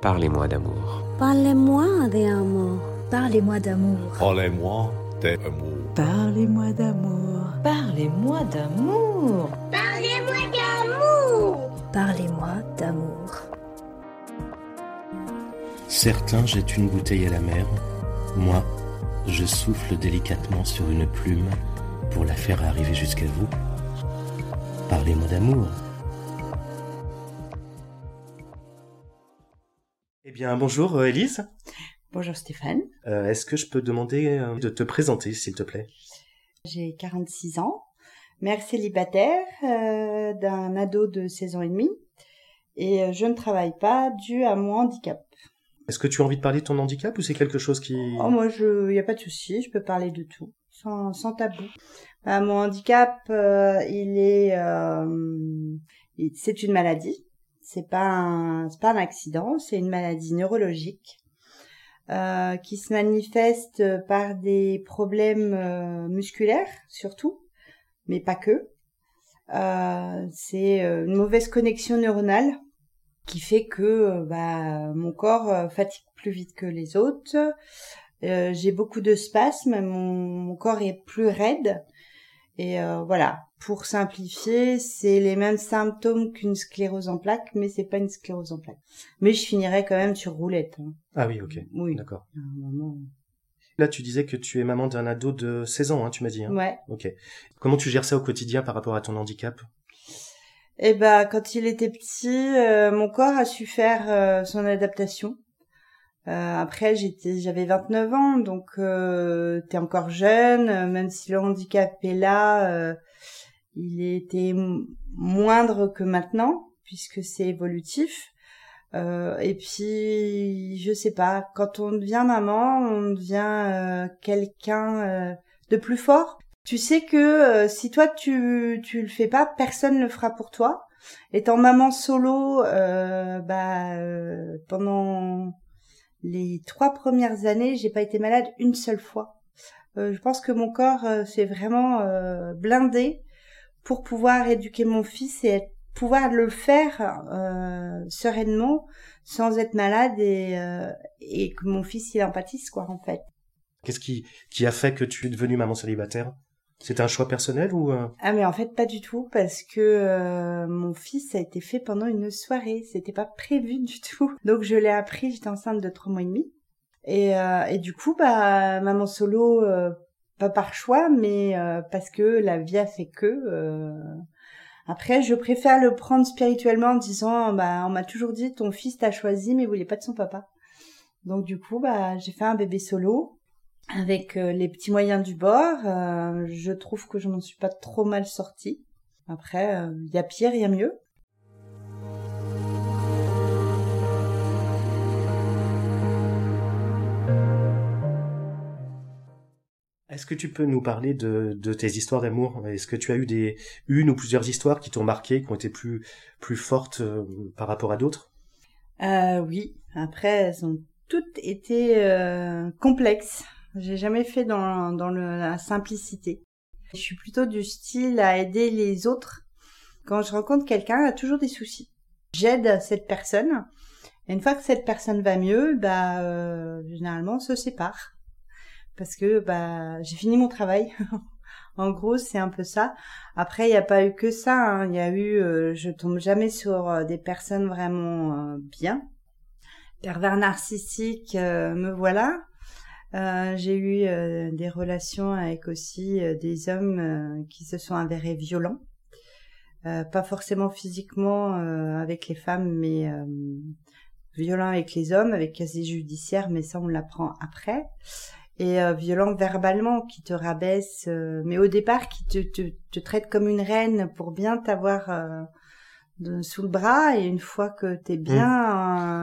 Parlez-moi d'amour. Parlez-moi d'amour. Parlez-moi d'amour. Parlez-moi d'amour. Parlez-moi d'amour. Parlez-moi d'amour. Parlez-moi d'amour. Parlez-moi d'amour. Certains jettent une bouteille à la mer. Moi, je souffle délicatement sur une plume pour la faire arriver jusqu'à vous. Parlez-moi d'amour. Bien, bonjour euh, Élise. Bonjour Stéphane. Euh, Est-ce que je peux demander euh, de te présenter, s'il te plaît? J'ai 46 ans, mère célibataire euh, d'un ado de 16 ans et demi et euh, je ne travaille pas dû à mon handicap. Est-ce que tu as envie de parler de ton handicap ou c'est quelque chose qui... Oh, moi, je, y a pas de souci, je peux parler de tout, sans, sans tabou. Bah, mon handicap, euh, il est, euh, il- c'est une maladie. C'est pas un, pas un accident, c'est une maladie neurologique euh, qui se manifeste par des problèmes euh, musculaires surtout, mais pas que. Euh, c'est une mauvaise connexion neuronale qui fait que bah, mon corps fatigue plus vite que les autres. J'ai beaucoup de spasmes, mon corps est plus raide. Et euh, voilà, pour simplifier, c'est les mêmes symptômes qu'une sclérose en plaques, mais c'est pas une sclérose en plaques. Mais je finirai quand même sur roulette. hein. Ah oui, ok. Oui. D'accord. moment. Là, tu disais que tu es maman d'un ado de 16 ans, hein, tu m'as dit. Hein Ouais. Ok. Comment tu gères ça au quotidien par rapport à ton handicap? Et ben quand il était petit, euh, mon corps a su faire euh, son adaptation. Euh, après, j'étais, j'avais 29 ans, donc euh, t'es encore jeune, euh, même si le handicap est là, euh, il était moindre que maintenant, puisque c'est évolutif. Euh, et puis, je sais pas, quand on devient maman, on devient euh, quelqu'un de plus fort. Tu sais que si toi tu tu le fais pas, personne le fera pour toi. Étant maman solo, bah pendant les trois premières années, j'ai pas été malade une seule fois. Euh, je pense que mon corps euh, s'est vraiment euh, blindé pour pouvoir éduquer mon fils et pouvoir le faire euh, sereinement sans être malade et, euh, et que mon fils il en quoi en fait. Qu'est-ce qui, qui a fait que tu es devenue maman célibataire? C'était un choix personnel ou... euh, Ah mais en fait pas du tout parce que euh, mon fils a été fait pendant une soirée, c'était pas prévu du tout. Donc je l'ai appris, j'étais enceinte de trois mois et demi. Et, euh, et du coup bah maman solo euh, pas par choix mais euh, parce que la vie a fait que euh, après je préfère le prendre spirituellement en disant bah on m'a toujours dit ton fils t'a choisi mais il voulait pas de son papa. Donc du coup bah j'ai fait un bébé solo avec euh, les petits moyens du bord. euh, je trouve que je m'en suis pas trop mal sortie. Après, il y a pire, il y a mieux. Est-ce que tu peux nous parler de, de tes histoires d'amour? Est-ce que tu as eu des une ou plusieurs histoires qui t'ont marqué, qui ont été plus plus fortes euh, par rapport à d'autres? Euh, oui, après, elles ont toutes été euh, complexes. J'ai jamais fait dans, dans le- la simplicité. Je suis plutôt du style à aider les autres. Quand je rencontre quelqu'un, a toujours des soucis. J'aide cette personne. Et une fois que cette personne va mieux, bah euh, généralement on se sépare parce que bah j'ai fini mon travail. en gros, c'est un peu ça. Après, il n'y a pas eu que ça. hein. Il y a eu, euh, je tombe jamais sur euh, des personnes vraiment euh, bien. Pervers narcissique, euh, me voilà. Euh, j'ai eu euh, des relations avec aussi euh, des hommes qui se sont avérés violents. Pas forcément physiquement avec les femmes, mais violents avec les hommes, avec casier judiciaire, mais ça on l'apprend après. Et violents verbalement, qui te rabaissent, mais au départ qui te, te, te traitent comme une reine pour bien t'avoir sous le bras, et une fois que t'es bien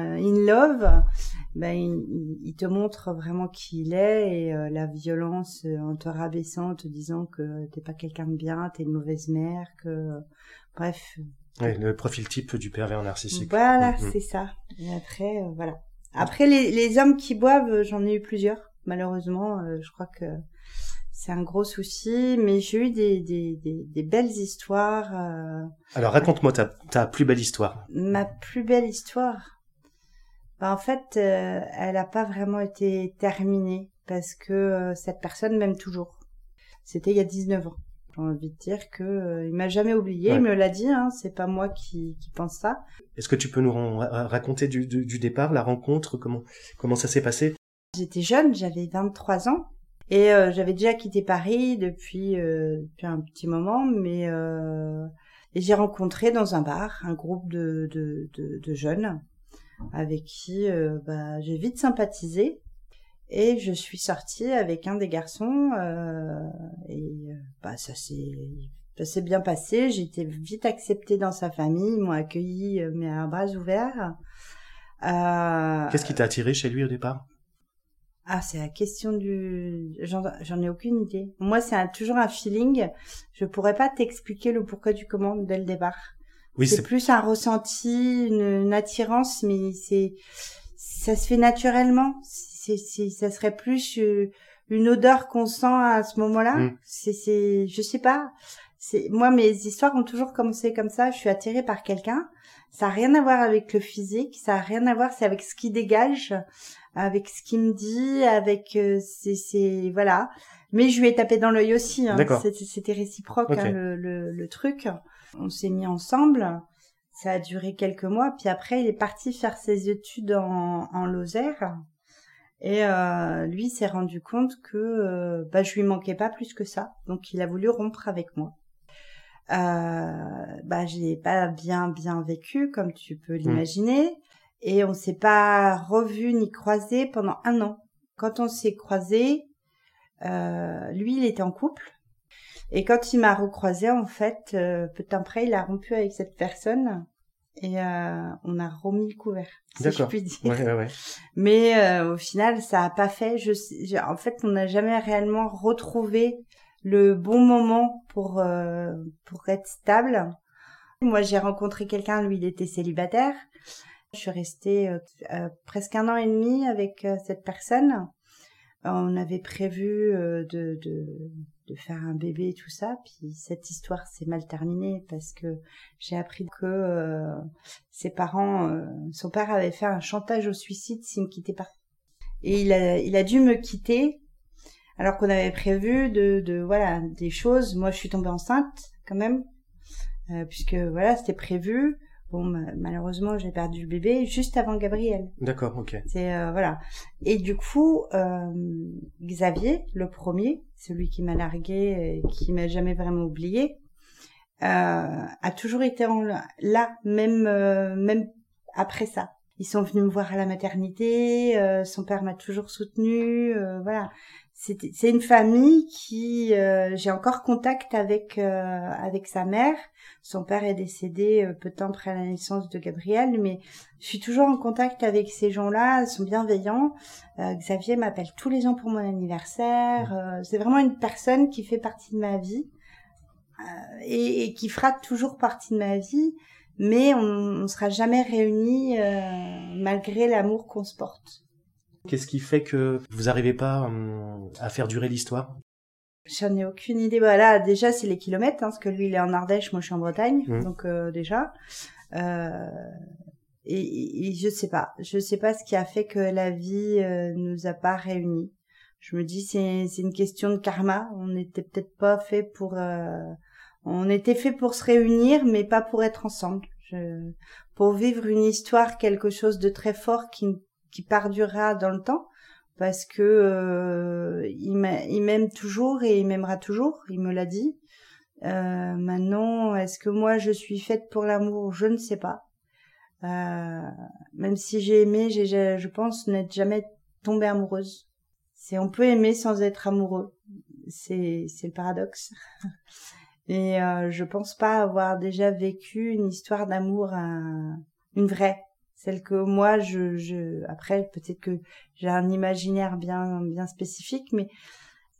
euh, in love, ben il, il- te montre vraiment qui il est et euh, la violence euh, en te rabaissant, en te disant que t'es pas quelqu'un de bien, t'es une mauvaise mère, que bref. Ouais, Le profil type du pervers narcissique. Voilà, Mhm. c'est ça. Et après, euh, voilà. Après les, les hommes qui boivent, euh, j'en ai eu plusieurs. Malheureusement, euh, je crois que c'est un gros souci, mais j'ai eu des, des, des, des belles histoires. euh, Alors raconte-moi ta, ta plus belle histoire. Ma plus belle histoire. Bah, en fait, euh, elle n'a pas vraiment été terminée parce que euh, cette personne m'aime toujours. C'était il y a 19 ans. J'ai envie de dire que euh, il m'a jamais oublié, Ouais. il me l'a dit, hein, c'est pas moi qui, qui pense ça. Est-ce que tu peux nous raconter du, du, du départ, la rencontre, comment comment ça s'est passé? J'étais jeune, j'avais 23 ans et euh, j'avais déjà quitté Paris depuis, euh, depuis un petit moment, mais euh, et j'ai rencontré dans un bar un groupe de, de, de, de jeunes avec qui euh, bah, j'ai vite sympathisé et je suis sortie avec un des garçons euh, et euh, bah, ça s'est ça s'est bien passé. J'ai été vite acceptée dans sa famille, ils m'ont accueilli euh, mais à bras ouverts. Euh, Qu'est-ce qui t'a attiré chez lui au départ? Ah, c'est la question du. J'en ai aucune idée. Moi, c'est toujours un feeling. Je pourrais pas t'expliquer le pourquoi du comment dès le départ. Oui, c'est plus un ressenti, une, une attirance, mais c'est ça se fait naturellement. C'est ça serait plus euh, une odeur qu'on sent à ce moment-là. Mm. C'est c'est je sais pas. C'est moi mes histoires ont toujours commencé comme ça. Je suis attirée par quelqu'un. Ça a rien à voir avec le physique. Ça a rien à voir. C'est avec ce qui dégage, avec ce qu'il me dit, avec euh, c'est c'est voilà. Mais je lui ai tapé dans l'œil aussi. Hein. D'accord. C'était réciproque hein, le, le le truc. On s'est mis ensemble. Ça a duré quelques mois. Puis après, il est parti faire ses études en, en Lozère. Et euh, lui s'est rendu compte que euh, bah, je lui manquais pas plus que ça. Donc il a voulu rompre avec moi. Euh, bah, je l'ai pas bien bien vécu comme tu peux l'imaginer. Et on s'est pas revu ni croisé pendant un an. Quand on s'est croisé, euh, lui il était en couple. Et quand il m'a recroisé, en fait, euh, peu de temps après, il a rompu avec cette personne et euh, on a remis le couvert, si je D'accord. puis dire. ouais, ouais, ouais. Mais euh, au final, ça a pas fait. Je, en fait, on n'a jamais réellement retrouvé le bon moment pour euh, pour être stable. Moi, j'ai rencontré quelqu'un. Lui, il était célibataire. Je suis restée euh, euh, presque un an et demi avec cette personne. On avait prévu euh, de, de de faire un bébé et tout ça. Puis cette histoire s'est mal terminée parce que j'ai appris que euh, ses parents, euh, son père avait fait un chantage au suicide s'il me quittait pas. Et il a, il a dû me quitter alors qu'on avait prévu de, de voilà des choses. Moi, je suis tombée enceinte quand même euh, puisque voilà c'était prévu. Bon, ma- malheureusement, j'ai perdu le bébé juste avant Gabriel. D'accord, ok. C'est euh, voilà. Et du coup, euh, Xavier, le premier, celui qui m'a largué et qui m'a jamais vraiment oublié, euh, a toujours été là, même euh, même après ça. Ils sont venus me voir à la maternité. euh, son père m'a toujours soutenue. voilà. C'est une famille qui euh, j'ai encore contact avec euh, avec sa mère. Son père est décédé euh, peu de temps après la naissance de Gabriel, mais je suis toujours en contact avec ces gens-là, ils sont bienveillants. Euh, Xavier m'appelle tous les ans pour mon anniversaire. Euh, c'est vraiment une personne qui fait partie de ma vie euh, et, et qui fera toujours partie de ma vie, mais on ne sera jamais réunis euh, malgré l'amour qu'on se porte. Qu'est-ce qui fait que vous n'arrivez pas hum, à faire durer l'histoire? J'en ai aucune idée. Voilà, déjà c'est les kilomètres, hein, parce que lui il est en Ardèche, moi je suis en Bretagne, Mhm. donc euh, déjà. Euh, et, et- je sais pas, je sais pas ce qui a fait que la vie euh, nous a pas réunis. Je me dis c'est c'est une question de karma. On n'était peut-être pas fait pour, euh, on était fait pour se réunir, mais pas pour être ensemble. Je, pour vivre une histoire, quelque chose de très fort qui qui perdurera dans le temps parce que euh, il m'a- il m'aime toujours et il m'aimera toujours, il me l'a dit. Euh, maintenant, est-ce que moi je suis faite pour l'amour? Je ne sais pas. Euh, même si j'ai aimé, je pense n'être jamais tombée amoureuse. C'est on peut aimer sans être amoureux. C'est c'est le paradoxe. Et euh, je pense pas avoir déjà vécu une histoire d'amour, euh, une vraie, celle que moi je, je après peut-être que j'ai un imaginaire bien bien spécifique, mais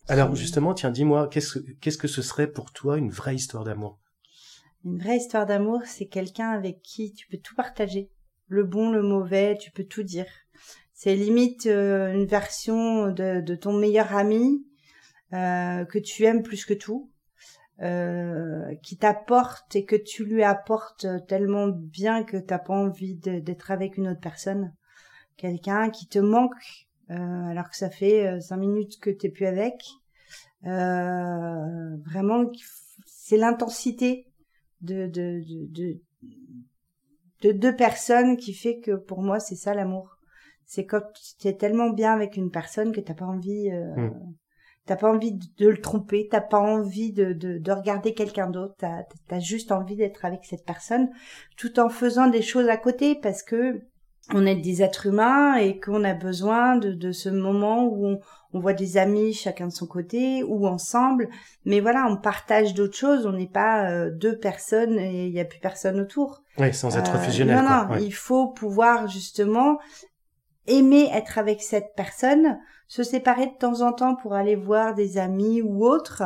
Alors justement, tiens, dis-moi, qu'est-ce que- qu'est-ce que ce serait pour toi une vraie histoire d'amour? Une vraie histoire d'amour, c'est quelqu'un avec qui tu peux tout partager. Le bon, le mauvais, tu peux tout dire. C'est limite euh, une version de, de ton meilleur ami euh, que tu aimes plus que tout, euh, qui t'apporte et que tu lui apportes tellement bien que t'as pas envie d'être avec une autre personne. quelqu'un qui te manque euh, alors que ça fait euh, cinq minutes que t'es plus avec. Euh, vraiment, c'est l'intensité de, de, de, de, deux personnes qui fait que pour moi c'est ça l'amour. C'est quand tu es tellement bien avec une personne que t'as pas envie, euh, hmm. T'as pas envie de, le tromper, t'as pas envie de, de, de regarder quelqu'un d'autre, t'as as juste envie d'être avec cette personne, tout en faisant des choses à côté parce que on est des êtres humains et qu'on a besoin de, de ce moment où on, on, voit des amis chacun de son côté ou ensemble. Mais voilà, on partage d'autres choses. On n'est pas euh, deux personnes et il n'y a plus personne autour. Oui, sans être euh, fusionnel. Non, non, il faut pouvoir justement aimer être avec cette personne, se séparer de temps en temps pour aller voir des amis ou autres,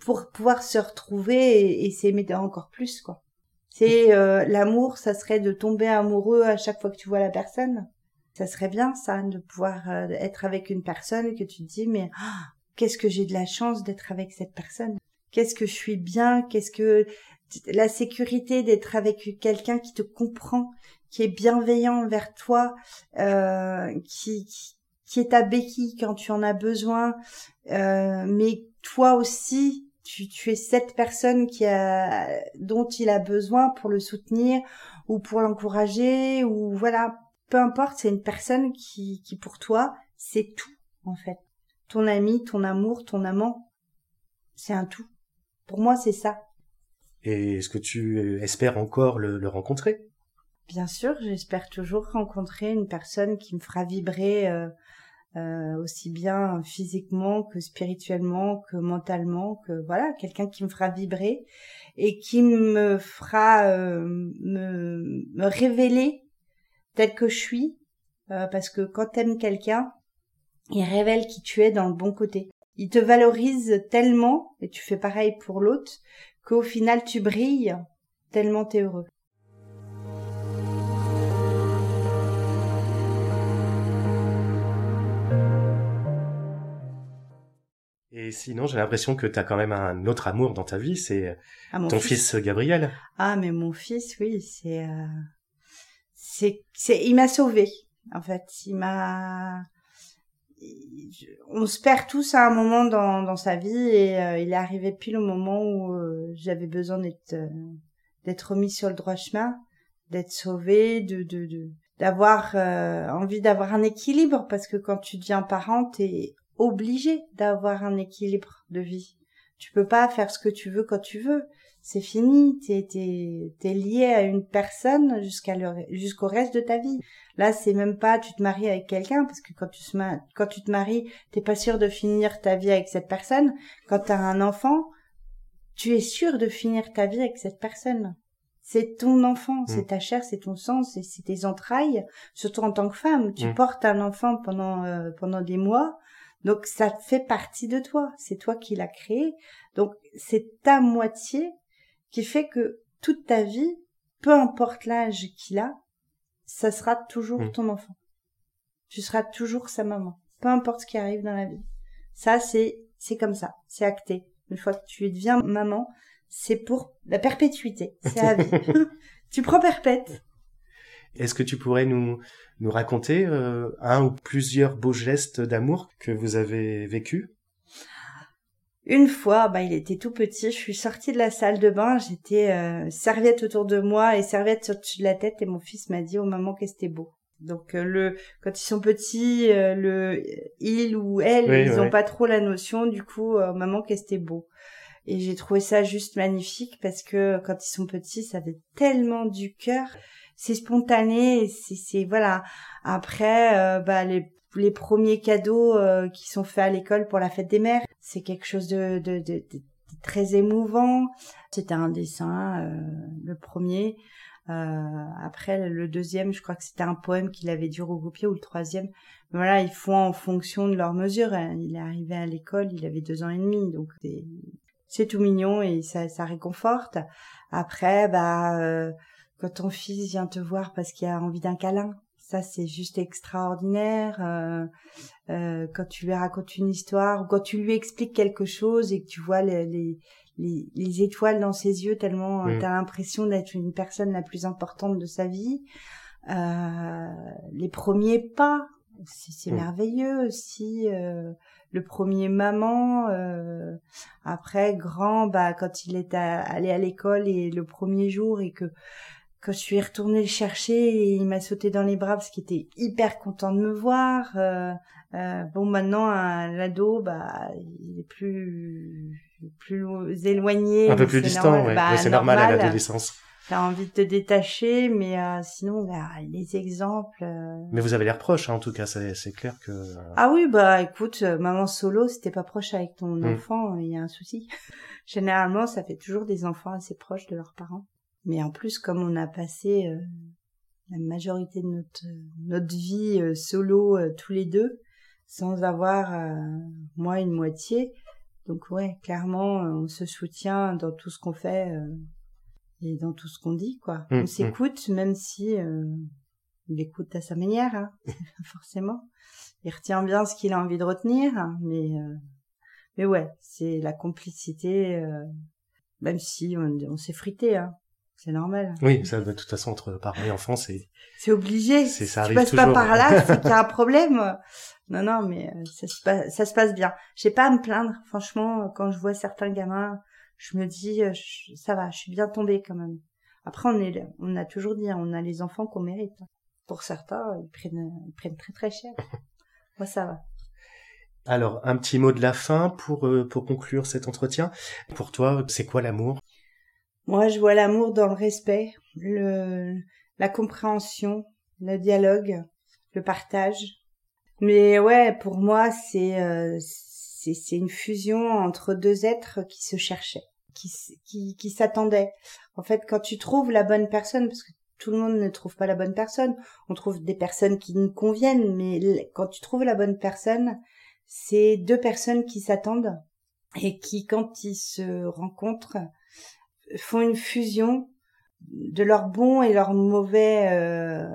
pour pouvoir se retrouver et, et s'aimer encore plus, quoi. C'est euh, l'amour, ça serait de tomber amoureux à chaque fois que tu vois la personne. Ça serait bien ça, de pouvoir euh, être avec une personne que tu te dis mais ah, qu'est-ce que j'ai de la chance d'être avec cette personne? Qu'est-ce que je suis bien, qu'est-ce que la sécurité d'être avec quelqu'un qui te comprend, qui est bienveillant envers toi, euh, qui, qui est ta béquille quand tu en as besoin, mais toi aussi tu, tu es cette personne qui a, dont il a besoin pour le soutenir ou pour l'encourager ou voilà, peu importe, c'est une personne qui, qui pour toi, c'est tout en fait. Ton ami, ton amour, ton amant, c'est un tout. Pour moi, c'est ça. Et est-ce que tu espères encore le, le rencontrer? Bien sûr, j'espère toujours rencontrer une personne qui me fera vibrer euh, euh, aussi bien physiquement que spirituellement que mentalement que voilà quelqu'un qui me fera vibrer et qui me fera euh, me, me, révéler tel que je suis parce que quand t'aimes quelqu'un il révèle qui tu es dans le bon côté. Il te valorise tellement et tu fais pareil pour l'autre qu'au final tu brilles tellement t'es heureux Et sinon, j'ai l'impression que tu as quand même un autre amour dans ta vie, c'est ah, ton fils. Gabriel. Ah, mais mon fils, oui, c'est, euh... c'est, c'est, il m'a sauvé. En fait, il m'a, on se perd tous à un moment dans, dans sa vie et euh, il est arrivé pile au moment où euh, j'avais besoin d'être, euh, d'être remis sur le droit chemin, d'être sauvé, de, de, de d'avoir envie d'avoir un équilibre parce que quand tu deviens parent, t'es obligé d'avoir un équilibre de vie. Tu peux pas faire ce que tu veux quand tu veux. C'est fini. T'es t'es lié à une personne jusqu'à jusqu'au reste de ta vie. Là, c'est même pas tu te maries avec quelqu'un parce que quand tu te quand tu te maries, t'es pas sûr de finir ta vie avec cette personne. Quand t'as un enfant, tu es sûr de finir ta vie avec cette personne. C'est ton enfant, c'est mm. ta chair, c'est ton sang, c'est tes entrailles. Surtout en tant que femme, tu mm. portes un enfant pendant euh, pendant des mois. Donc ça fait partie de toi, c'est toi qui l'as créé. Donc c'est ta moitié qui fait que toute ta vie, peu importe l'âge qu'il a, ça sera toujours mmh. ton enfant. Tu seras toujours sa maman, peu importe ce qui arrive dans la vie. Ça c'est c'est comme ça, c'est acté. Une fois que tu deviens maman, c'est pour la perpétuité, c'est à vie. tu prends perpète. Est-ce que tu pourrais nous, nous raconter euh, un ou plusieurs beaux gestes d'amour que vous avez vécus? Une fois, bah, il était tout petit, je suis sortie de la salle de bain, j'étais euh, serviette autour de moi et serviette sur dessus de la tête et mon fils m'a dit oh maman que c'était beau. Donc euh, le quand ils sont petits, le il ou elle, ils ont pas trop la notion du coup maman que c'était beau. Et j'ai trouvé ça juste magnifique parce que quand ils sont petits, ça fait tellement du cœur c'est spontané, c'est voilà. Après, euh, bah les les premiers cadeaux euh, qui sont faits à l'école pour la fête des mères, c'est quelque chose de, de, de, très émouvant. C'était un dessin, euh, le premier. après, le deuxième, je crois que c'était un poème qu'il avait dû regrouper, ou le troisième. Voilà, ils font en fonction de leur mesure. Hein. Il est arrivé à l'école, il avait deux ans et demi, donc c'est tout mignon et ça, ça réconforte. Après, bah quand ton fils vient te voir parce qu'il a envie d'un câlin, ça c'est juste extraordinaire. Euh, euh, quand tu lui racontes une histoire ou quand tu lui expliques quelque chose et que tu vois les, les, les, étoiles dans ses yeux tellement tu mm. t'as l'impression d'être une personne la plus importante de sa vie. euh, les premiers pas, c'est Mm. merveilleux aussi. euh, le premier maman, euh, après grand, bah quand il est à- allé à l'école et le premier jour et que quand je suis retournée le chercher, il m'a sauté dans les bras parce qu'il était hyper content de me voir. euh, euh, bon, maintenant, l'ado, bah, il est plus plus éloigné. Un peu plus distant, normal. ouais. Bah, Ouais, c'est normal à l'adolescence. T'as envie de te détacher, mais euh, sinon, bah, les exemples. euh, Mais vous avez l'air proche, hein, en tout cas, c'est clair que... Ah oui, bah écoute, euh, maman solo, si t'es pas proche avec ton Mm. enfant, il y a un souci. Généralement, ça fait toujours des enfants assez proches de leurs parents. Mais en plus, comme on a passé euh, la majorité de notre notre vie euh, solo euh, tous les deux, sans avoir euh, moi une moitié, donc ouais, clairement, euh, on se soutient dans tout ce qu'on fait euh, et dans tout ce qu'on dit, quoi. Mm, on mm. s'écoute, même si euh, il écoute à sa manière, hein, forcément. Il retient bien ce qu'il a envie de retenir, hein, mais euh, mais ouais, c'est la complicité, euh, même si on, on s'est frité, hein. C'est normal. Oui, ça, de toute façon, entre parents et enfants, c'est... C'est obligé. C'est- ça tu arrive passes pas par là, c'est qu'il y a un problème. Non, non, mais euh, ça se passe, ça se passe bien. J'ai pas à me plaindre. Franchement, quand je vois certains gamins, je me dis, euh, je- ça va, je suis bien tombée quand même. Après, on est, on a toujours dit, hein, on a les enfants qu'on mérite. Pour certains, ils prennent, ils prennent très très cher. Moi, ça va. Alors, un petit mot de la fin pour, euh, pour conclure cet entretien. Pour toi, c'est quoi l'amour? Moi, je vois l'amour dans le respect, le, la compréhension, le dialogue, le partage. Mais ouais, pour moi, c'est euh, c'est une fusion entre deux êtres qui se cherchaient, qui qui qui s'attendaient. En fait, quand tu trouves la bonne personne, parce que tout le monde ne trouve pas la bonne personne, on trouve des personnes qui nous conviennent, mais quand tu trouves la bonne personne, c'est deux personnes qui s'attendent et qui, quand ils se rencontrent, font une fusion de leur bon et leur mauvais euh,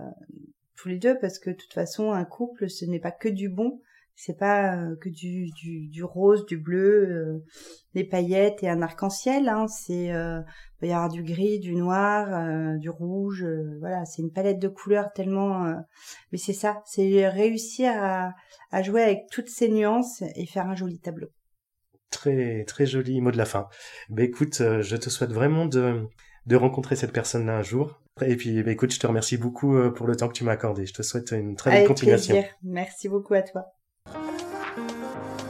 tous les deux parce que de toute façon un couple ce n'est pas que du bon. C'est pas euh, que du, du, du rose du bleu euh, des paillettes et un arc-en-ciel hein, c'est euh, il y avoir du gris du noir euh, du rouge euh, voilà. C'est une palette de couleurs tellement mais c'est ça. C'est réussir à, à jouer avec toutes ces nuances et faire un joli tableau Très, très joli mot de la fin. Bah écoute, euh, je te souhaite vraiment de, de rencontrer cette personne-là un jour. Et puis, bah écoute, je te remercie beaucoup euh, pour le temps que tu m'as accordé. Je te souhaite une très bonne avec continuation. plaisir merci beaucoup à toi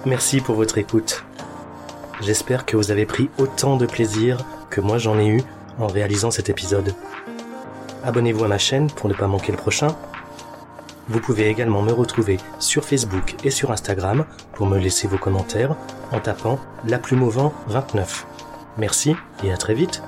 Merci pour votre écoute. J'espère que vous avez pris autant de plaisir que moi j'en ai eu en réalisant cet épisode. Abonnez-vous à ma chaîne pour ne pas manquer le prochain. Vous pouvez également me retrouver sur Facebook et sur Instagram pour me laisser vos commentaires en tapant La Plume au vent 29. Merci et à très vite.